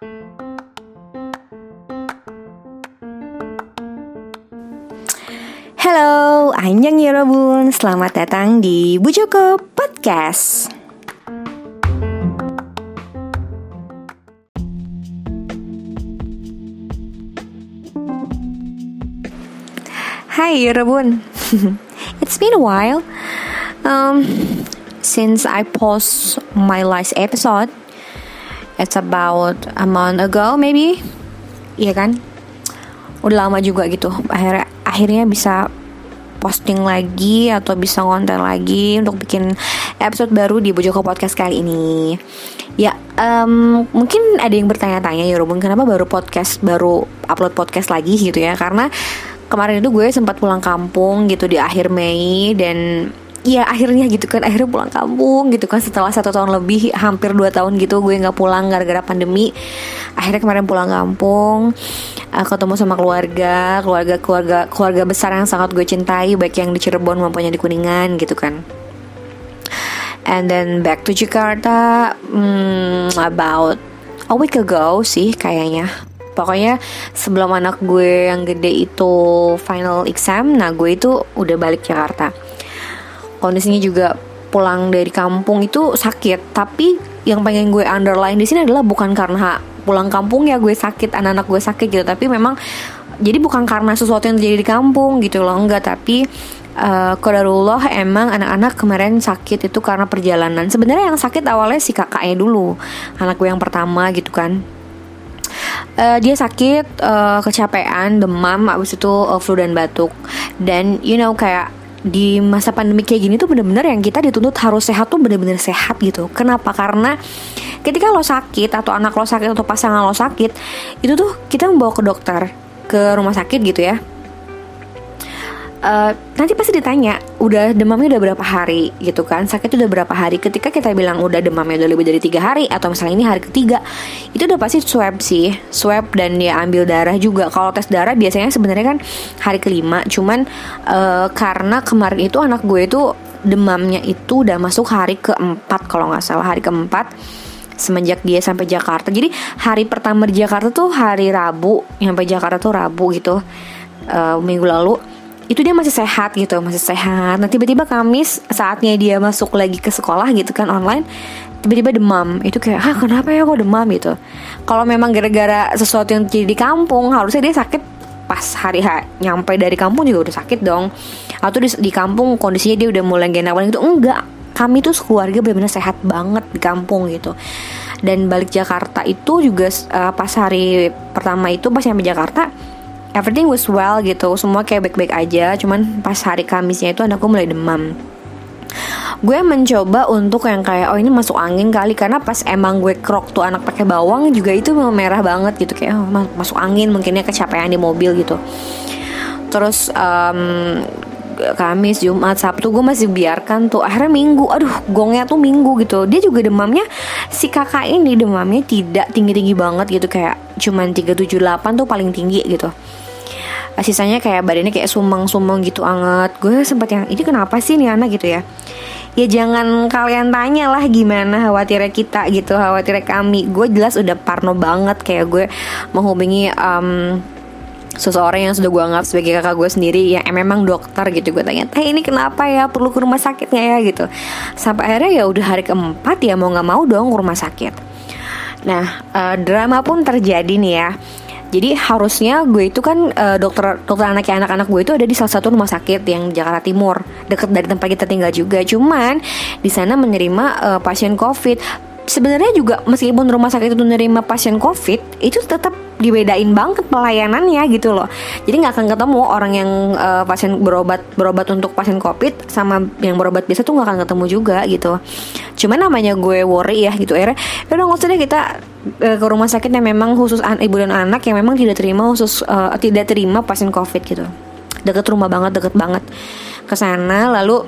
Halo, Anjang Yorobun Selamat datang di Bu Joko Podcast. Hai Yorobun It's been a while. Um, Since I post my last episode It's about a month ago maybe Iya kan? Udah lama juga gitu Akhirnya akhirnya bisa posting lagi atau bisa konten lagi untuk bikin episode baru di Bojoko Podcast kali ini. Ya, um, mungkin ada yang bertanya-tanya ya Ruben, kenapa baru podcast baru upload podcast lagi gitu ya? Karena kemarin itu gue sempat pulang kampung gitu di akhir Mei dan ya akhirnya gitu kan akhirnya pulang kampung gitu kan. Setelah satu tahun lebih hampir dua tahun gitu gue nggak pulang gara-gara pandemi. Akhirnya kemarin pulang kampung uh, ketemu sama keluarga keluarga keluarga keluarga besar yang sangat gue cintai baik yang di Cirebon maupun yang di Kuningan gitu kan. And then back to Jakarta hmm, about a week ago sih kayaknya. Pokoknya sebelum anak gue yang gede itu final exam nah gue itu udah balik Jakarta kondisinya juga pulang dari kampung itu sakit. Tapi yang pengen gue underline di sini adalah bukan karena pulang kampung ya gue sakit anak-anak gue sakit gitu. Tapi memang jadi bukan karena sesuatu yang terjadi di kampung gitu loh enggak. Tapi uh, kodarullah emang anak-anak kemarin sakit itu karena perjalanan. Sebenarnya yang sakit awalnya si kakaknya dulu anak gue yang pertama gitu kan. Uh, dia sakit uh, kecapean demam abis itu uh, flu dan batuk. Dan you know kayak di masa pandemi kayak gini tuh bener-bener yang kita dituntut harus sehat tuh bener-bener sehat gitu. Kenapa? Karena ketika lo sakit atau anak lo sakit atau pasangan lo sakit, itu tuh kita membawa ke dokter, ke rumah sakit gitu ya uh, nanti pasti ditanya udah demamnya udah berapa hari? gitu kan. Sakit udah berapa hari? Ketika kita bilang udah demamnya udah lebih dari tiga hari atau misalnya ini hari ketiga itu udah pasti swab sih. Swab dan dia ambil darah juga. Kalau tes darah biasanya sebenarnya kan hari kelima. Cuman uh, karena kemarin itu anak gue itu demamnya itu udah masuk hari keempat kalau nggak salah. Hari keempat semenjak dia sampai Jakarta. Jadi hari pertama di Jakarta tuh hari Rabu. Sampai Jakarta tuh Rabu gitu. Uh, minggu lalu itu dia masih sehat gitu masih sehat. Nah tiba-tiba Kamis saatnya dia masuk lagi ke sekolah gitu kan online tiba-tiba demam. Itu kayak ah kenapa ya kok demam? gitu. Kalau memang gara-gara sesuatu yang terjadi di kampung harusnya dia sakit pas hari ha nyampe dari kampung juga udah sakit dong. Atau di, di kampung kondisinya dia udah mulai gak enak gitu. Enggak kami tuh keluarga benar-benar sehat banget di kampung gitu. Dan balik Jakarta itu juga uh, pas hari pertama itu pas nyampe Jakarta everything was well gitu. Semua kayak baik-baik aja. Cuman pas hari Kamisnya itu anakku mulai demam. Gue mencoba untuk yang kayak oh ini masuk angin kali. Karena pas emang gue krok tuh anak pakai bawang juga itu merah banget gitu. Kayak oh, masuk angin mungkinnya kecapean di mobil gitu. Terus um, Kamis, Jumat, Sabtu gue masih biarkan tuh. Akhirnya Minggu, aduh gongnya tuh Minggu gitu. Dia juga demamnya si kakak ini demamnya tidak tinggi tinggi banget gitu. Kayak cuman 378 tuh paling tinggi gitu sisanya kayak badannya kayak sumeng-sumeng gitu anget. Gue sempat yang ini kenapa sih nih anak? Gitu ya. Ya jangan kalian tanya lah gimana khawatirnya kita gitu khawatirnya kami. Gue jelas udah parno banget kayak gue menghubungi um, seseorang yang sudah gue anggap sebagai kakak gue sendiri yang memang dokter gitu. Gue tanya teh ini kenapa ya? Perlu ke rumah sakit ya? Gitu. Sampai akhirnya ya udah hari keempat ya mau nggak mau dong ke rumah sakit. Nah uh, drama pun terjadi nih ya jadi harusnya gue itu kan uh, dokter dokter anak anak-anak gue itu ada di salah satu rumah sakit yang Jakarta Timur, deket dari tempat kita tinggal juga. Cuman di sana menerima uh, pasien COVID sebenarnya juga meskipun rumah sakit itu menerima pasien COVID itu tetap dibedain banget pelayanannya gitu loh. Jadi nggak akan ketemu orang yang uh, pasien berobat berobat untuk pasien COVID sama yang berobat biasa tuh nggak akan ketemu juga gitu. Cuman namanya gue worry ya gitu. Ya udah nggak usah deh kita uh, ke rumah sakit yang memang khusus an ibu dan anak yang memang tidak terima khusus uh, tidak terima pasien COVID gitu. Deket rumah banget, deket banget ke sana lalu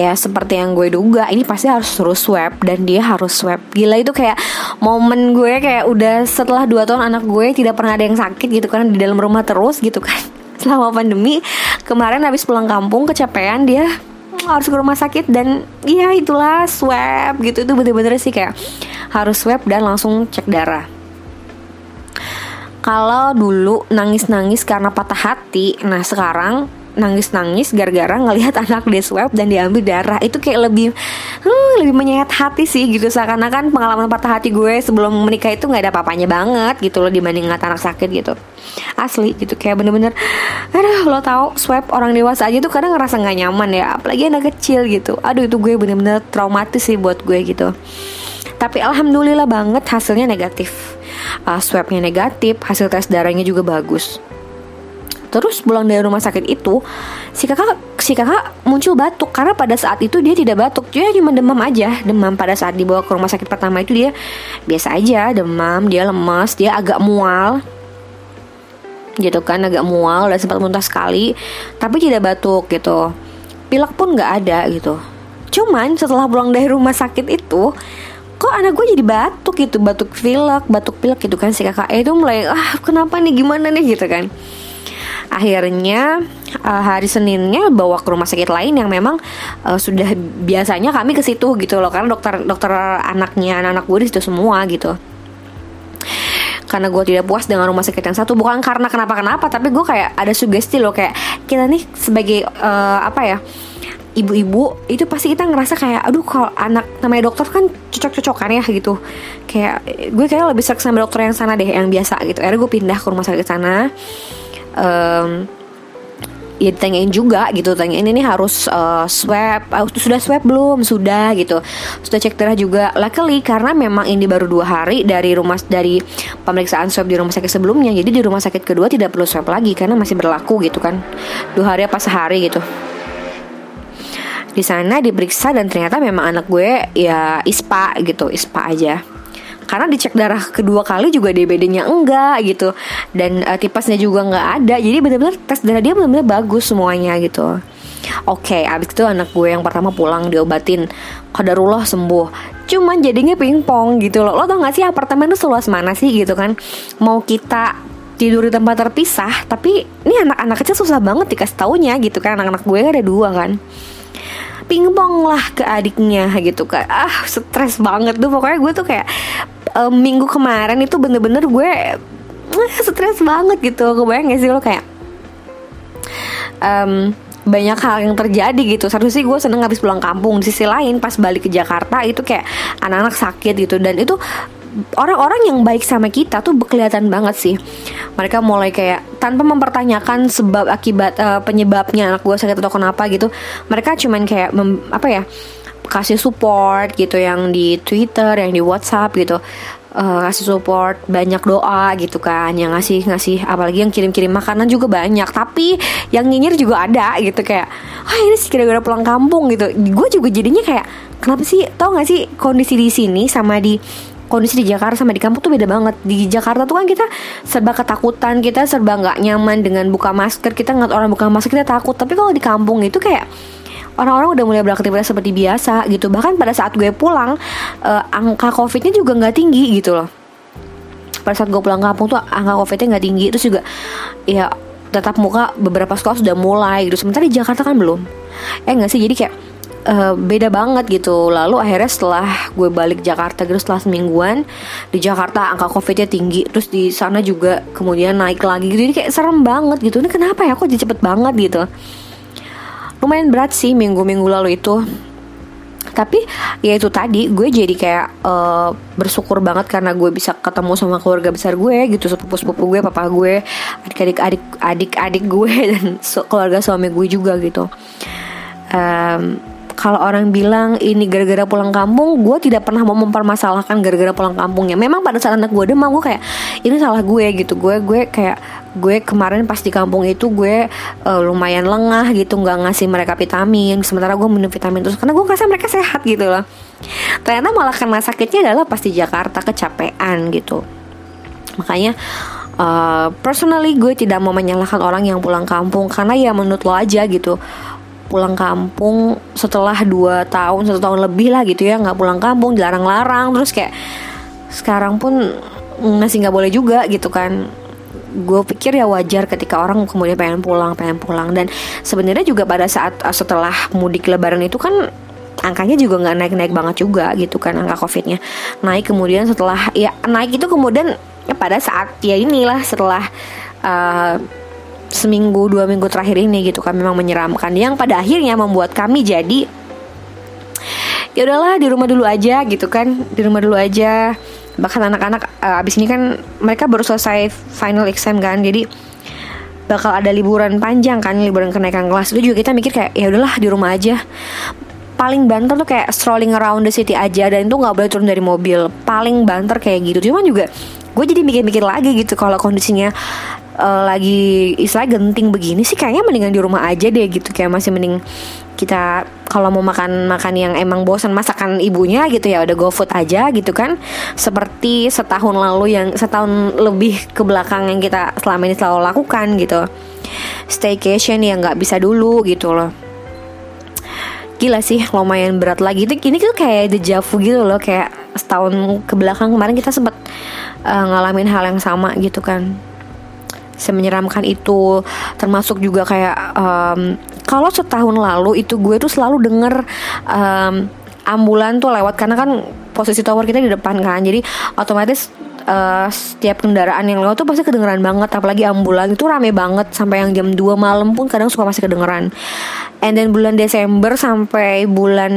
ya seperti yang gue duga ini pasti harus terus swab dan dia harus swab. Gila itu kayak momen gue kayak udah setelah dua tahun anak gue tidak pernah ada yang sakit gitu kan di dalam rumah terus gitu kan. Selama pandemi kemarin habis pulang kampung kecapean dia harus ke rumah sakit dan ya itulah swab gitu. Itu bener-bener sih kayak harus swab dan langsung cek darah. Kalau dulu nangis-nangis karena patah hati, nah sekarang nangis-nangis gara-gara ngelihat anak di swab dan diambil darah. Itu kayak lebih hmm, lebih menyayat hati sih gitu seakan-akan pengalaman patah hati gue sebelum menikah itu nggak ada papanya banget gitu loh dibanding ngeliat anak sakit gitu. Asli gitu kayak bener-bener aduh lo tau swab orang dewasa aja tuh kadang ngerasa nggak nyaman ya apalagi anak kecil gitu. Aduh itu gue bener-bener traumatis sih buat gue gitu. Tapi alhamdulillah banget hasilnya negatif. Uh, swabnya negatif hasil tes darahnya juga bagus Terus pulang dari rumah sakit itu si kakak si kakak muncul batuk. Karena pada saat itu dia tidak batuk. Dia cuma demam aja. Demam pada saat dibawa ke rumah sakit pertama itu dia biasa aja. Demam dia lemas dia agak mual. Gitu kan agak mual dan sempat muntah sekali. Tapi tidak batuk gitu. Pilek pun nggak ada gitu. Cuman setelah pulang dari rumah sakit itu kok anak gue jadi batuk gitu. Batuk pilek batuk pilek gitu kan si kakak. Itu mulai ah kenapa nih? Gimana nih? Gitu kan akhirnya uh, hari Seninnya bawa ke rumah sakit lain yang memang uh, sudah biasanya kami ke situ gitu loh. Karena dokter dokter anaknya anak-anak gue di semua gitu. Karena gue tidak puas dengan rumah sakit yang satu. Bukan karena kenapa kenapa tapi gue kayak ada sugesti loh. Kayak kita nih sebagai uh, apa ya ibu-ibu itu pasti kita ngerasa kayak aduh kalau anak namanya dokter kan cocok-cocokan ya gitu. Kayak gue kayak lebih serak sama dokter yang sana deh yang biasa gitu. Akhirnya gue pindah ke rumah sakit sana um, ya ditanyain juga gitu tanyain ini harus uh, swab uh, sudah swab belum? Sudah gitu. Sudah cek darah juga. Luckily karena memang ini baru dua hari dari rumah dari pemeriksaan swab di rumah sakit sebelumnya jadi di rumah sakit kedua tidak perlu swab lagi karena masih berlaku gitu kan. Dua hari apa sehari gitu. Di sana diperiksa dan ternyata memang anak gue ya ispa gitu ispa aja karena dicek darah kedua kali juga DBD-nya enggak gitu. Dan uh, tipesnya juga nggak ada. Jadi benar-benar tes darah dia benar-benar bagus semuanya gitu. Oke, okay, abis itu anak gue yang pertama pulang diobatin. Kadarullah sembuh. Cuman jadinya pingpong gitu loh. Lo tau gak sih apartemen itu seluas mana sih gitu kan? Mau kita tidur di tempat terpisah Tapi ini anak-anak kecil susah banget dikasih taunya gitu kan? Anak-anak gue kan ada dua kan pingpong lah ke adiknya gitu kan ah stres banget tuh. Pokoknya gue tuh kayak um, minggu kemarin itu bener-bener gue uh, stres banget gitu. Kebayang gak sih lo kayak um, banyak hal yang terjadi gitu. Satu sih gue seneng habis pulang kampung. Di sisi lain pas balik ke Jakarta itu kayak anak-anak sakit gitu. Dan itu orang-orang yang baik sama kita tuh kelihatan banget sih. Mereka mulai kayak tanpa mempertanyakan sebab akibat uh, penyebabnya anak gue sakit atau kenapa gitu mereka cuman kayak mem, apa ya kasih support gitu yang di Twitter, yang di WhatsApp gitu. Uh, kasih support banyak doa gitu kan yang ngasih ngasih apalagi yang kirim-kirim makanan juga banyak. Tapi yang nyinyir juga ada gitu kayak ah ini sih kira-kira pulang kampung gitu. Gue juga jadinya kayak kenapa sih tau gak sih kondisi di sini sama di kondisi di Jakarta sama di kampung tuh beda banget. Di Jakarta tuh kan kita serba ketakutan kita serba nggak nyaman dengan buka masker kita ngeliat orang buka masker kita takut. Tapi kalau di kampung itu kayak orang-orang udah mulai beraktivitas seperti biasa gitu. Bahkan pada saat gue pulang uh, angka covidnya juga nggak tinggi gitu loh. Pada saat gue pulang kampung tuh angka covidnya nggak tinggi. Terus juga ya tetap muka beberapa sekolah sudah mulai gitu. Sementara di Jakarta kan belum. Eh nggak sih? Jadi kayak uh, beda banget gitu. Lalu akhirnya setelah gue balik Jakarta gitu setelah semingguan di Jakarta angka covidnya tinggi terus di sana juga kemudian naik lagi gitu. Jadi kayak serem banget gitu. Ini kenapa ya? Kok jadi cepet banget gitu? Lumayan berat sih minggu-minggu lalu itu. Tapi ya itu tadi gue jadi kayak uh, bersyukur banget karena gue bisa ketemu sama keluarga besar gue gitu. Sepupu sepupu gue papa gue adik-adik adik adik adik gue dan keluarga suami gue juga gitu. Um, kalau orang bilang ini gara-gara pulang kampung gue tidak pernah mau mempermasalahkan gara-gara pulang kampungnya. Memang pada saat anak gue demam gue kayak ini salah gue gitu. Gue gue kayak gue kemarin pas di kampung itu gue uh, lumayan lengah gitu nggak ngasih mereka vitamin. Sementara gue minum vitamin terus karena gue ngerasa mereka sehat gitu loh. Ternyata malah karena sakitnya adalah pas di Jakarta kecapean gitu. Makanya uh, personally gue tidak mau menyalahkan orang yang pulang kampung karena ya menurut lo aja gitu pulang kampung setelah dua tahun satu tahun lebih lah gitu ya nggak pulang kampung dilarang-larang terus kayak sekarang pun masih nggak boleh juga gitu kan. Gue pikir ya wajar ketika orang kemudian pengen pulang pengen pulang. Dan sebenarnya juga pada saat uh, setelah mudik lebaran itu kan angkanya juga nggak naik-naik banget juga gitu kan angka covidnya. Naik kemudian setelah ya naik itu kemudian ya pada saat ya inilah setelah uh, seminggu dua minggu terakhir ini gitu kan memang menyeramkan. Yang pada akhirnya membuat kami jadi ya udahlah di rumah dulu aja gitu kan. Di rumah dulu aja. Bahkan anak-anak uh, abis ini kan mereka baru selesai final exam kan jadi bakal ada liburan panjang kan liburan kenaikan kelas. Itu juga kita mikir kayak ya udahlah di rumah aja. Paling banter tuh kayak strolling around the city aja dan itu nggak boleh turun dari mobil. Paling banter kayak gitu. Cuman juga gue jadi mikir-mikir lagi gitu kalau kondisinya uh, lagi istilah genting begini sih kayaknya mendingan di rumah aja deh gitu. Kayak masih mending kita kalau mau makan makan yang emang bosan masakan ibunya gitu ya udah go food aja gitu kan. Seperti setahun lalu yang setahun lebih ke belakang yang kita selama ini selalu lakukan gitu. Staycation yang nggak bisa dulu gitu loh. Gila sih lumayan berat lagi. Itu ini tuh kayak dejavu gitu loh kayak setahun ke belakang kemarin kita sempat uh, ngalamin hal yang sama gitu kan semenyeramkan itu. Termasuk juga kayak um, kalau setahun lalu itu gue tuh selalu denger um, ambulan tuh lewat. Karena kan posisi tower kita di depan kan. Jadi otomatis uh, setiap kendaraan yang lewat tuh pasti kedengeran banget. Apalagi ambulan itu rame banget. Sampai yang jam 2 malam pun kadang suka masih kedengeran. And then bulan Desember sampai bulan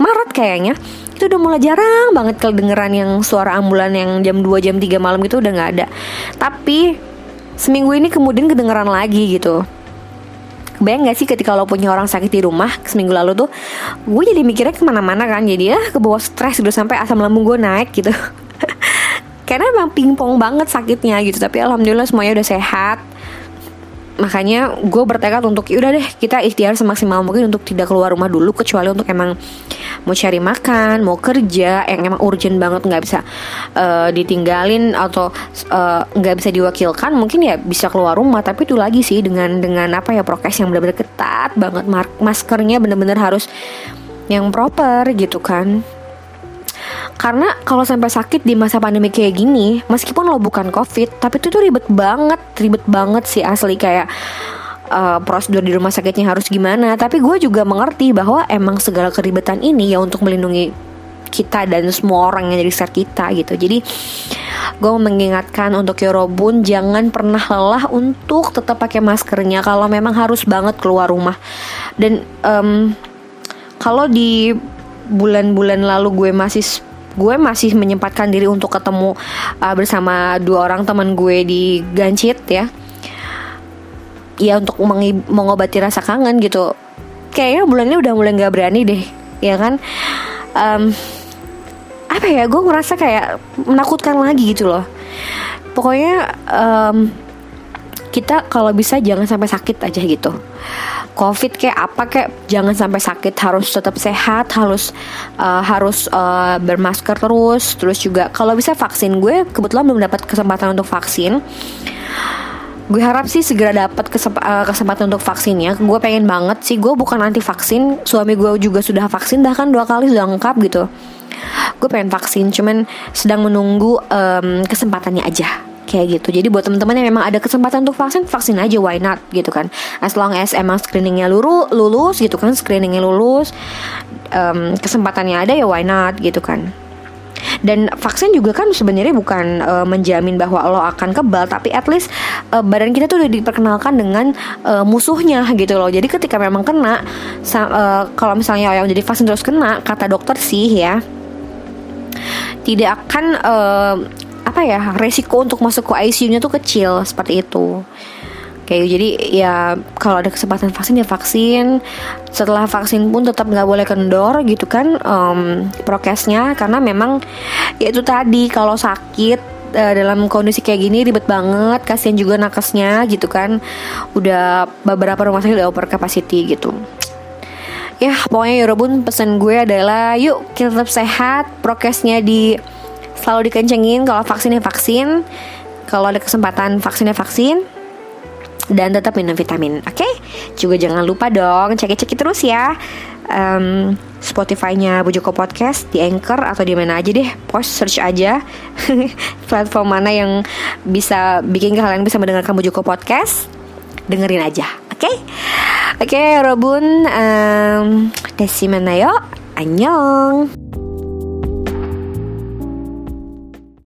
Maret kayaknya itu udah mulai jarang banget kedengeran yang suara ambulan yang jam 2 jam 3 malam gitu udah nggak ada. Tapi seminggu ini kemudian kedengeran lagi gitu. Bayang gak sih ketika lo punya orang sakit di rumah seminggu lalu tuh Gue jadi mikirnya ke mana-mana kan Jadi ya ke bawah stres gitu Sampai asam lambung gue naik gitu. Karena emang pingpong banget sakitnya gitu Tapi alhamdulillah semuanya udah sehat makanya gue bertekad untuk ya udah deh kita ikhtiar semaksimal mungkin untuk tidak keluar rumah dulu kecuali untuk emang mau cari makan mau kerja yang emang urgent banget nggak bisa uh, ditinggalin atau eh, nggak uh, bisa diwakilkan mungkin ya bisa keluar rumah. Tapi itu lagi sih dengan dengan apa ya prokes yang benar-benar ketat banget maskernya benar-benar harus yang proper gitu kan karena kalau sampai sakit di masa pandemi kayak gini, meskipun lo bukan COVID, tapi itu tuh ribet banget, ribet banget sih asli kayak uh, prosedur di rumah sakitnya harus gimana. Tapi gue juga mengerti bahwa emang segala keribetan ini ya untuk melindungi kita dan semua orang yang jadi sekitar kita gitu. Jadi gue mengingatkan untuk Yorobun jangan pernah lelah untuk tetap pakai maskernya kalau memang harus banget keluar rumah. Dan um, kalau di bulan-bulan lalu gue masih gue masih menyempatkan diri untuk ketemu uh, bersama dua orang teman gue di Gancit ya. Ya untuk mengobati rasa kangen gitu. Kayaknya bulan ini udah mulai nggak berani deh ya kan? Um, apa ya gue ngerasa kayak menakutkan lagi gitu loh. Pokoknya um, kita kalau bisa jangan sampai sakit aja gitu covid kayak apa kayak jangan sampai sakit harus tetap sehat harus uh, harus uh, bermasker terus. Terus juga kalau bisa vaksin gue kebetulan belum dapat kesempatan untuk vaksin. Gue harap sih segera dapat uh, kesempatan untuk vaksinnya. Gue pengen banget sih gue bukan anti vaksin. Suami gue juga sudah vaksin bahkan dua kali sudah lengkap gitu. Gue pengen vaksin cuman sedang menunggu um, kesempatannya aja kayak gitu. Jadi buat teman-teman yang memang ada kesempatan untuk vaksin vaksin aja why not? Gitu kan. As long as emang screeningnya luru, lulus gitu kan screeningnya lulus um, kesempatannya ada ya why not? Gitu kan. Dan vaksin juga kan sebenarnya bukan uh, menjamin bahwa lo akan kebal tapi at least uh, badan kita tuh udah diperkenalkan dengan uh, musuhnya gitu loh. Jadi ketika memang kena uh, kalau misalnya yang jadi vaksin terus kena kata dokter sih ya tidak akan uh, apa ya resiko untuk masuk ke ICU-nya tuh kecil seperti itu. Kayak jadi ya kalau ada kesempatan vaksin ya vaksin. Setelah vaksin pun tetap nggak boleh kendor gitu kan um, prokesnya. Karena memang ya itu tadi kalau sakit uh, dalam kondisi kayak gini ribet banget kasihan juga nakesnya gitu kan. Udah beberapa rumah sakit udah over capacity gitu. Ya pokoknya Yorobun pesan gue adalah yuk kita tetap sehat prokesnya di selalu dikencengin kalau vaksinnya vaksin kalau ada kesempatan vaksinnya vaksin dan tetap minum vitamin oke okay? juga jangan lupa dong cek cek terus ya um, Spotify-nya Bujoko Podcast di Anchor atau di mana aja deh. Post search aja platform mana yang bisa bikin kalian bisa mendengarkan Bujoko Podcast. Dengerin aja, oke? Okay? Oke, okay, Robun, um, desi mana yo? Annyeong.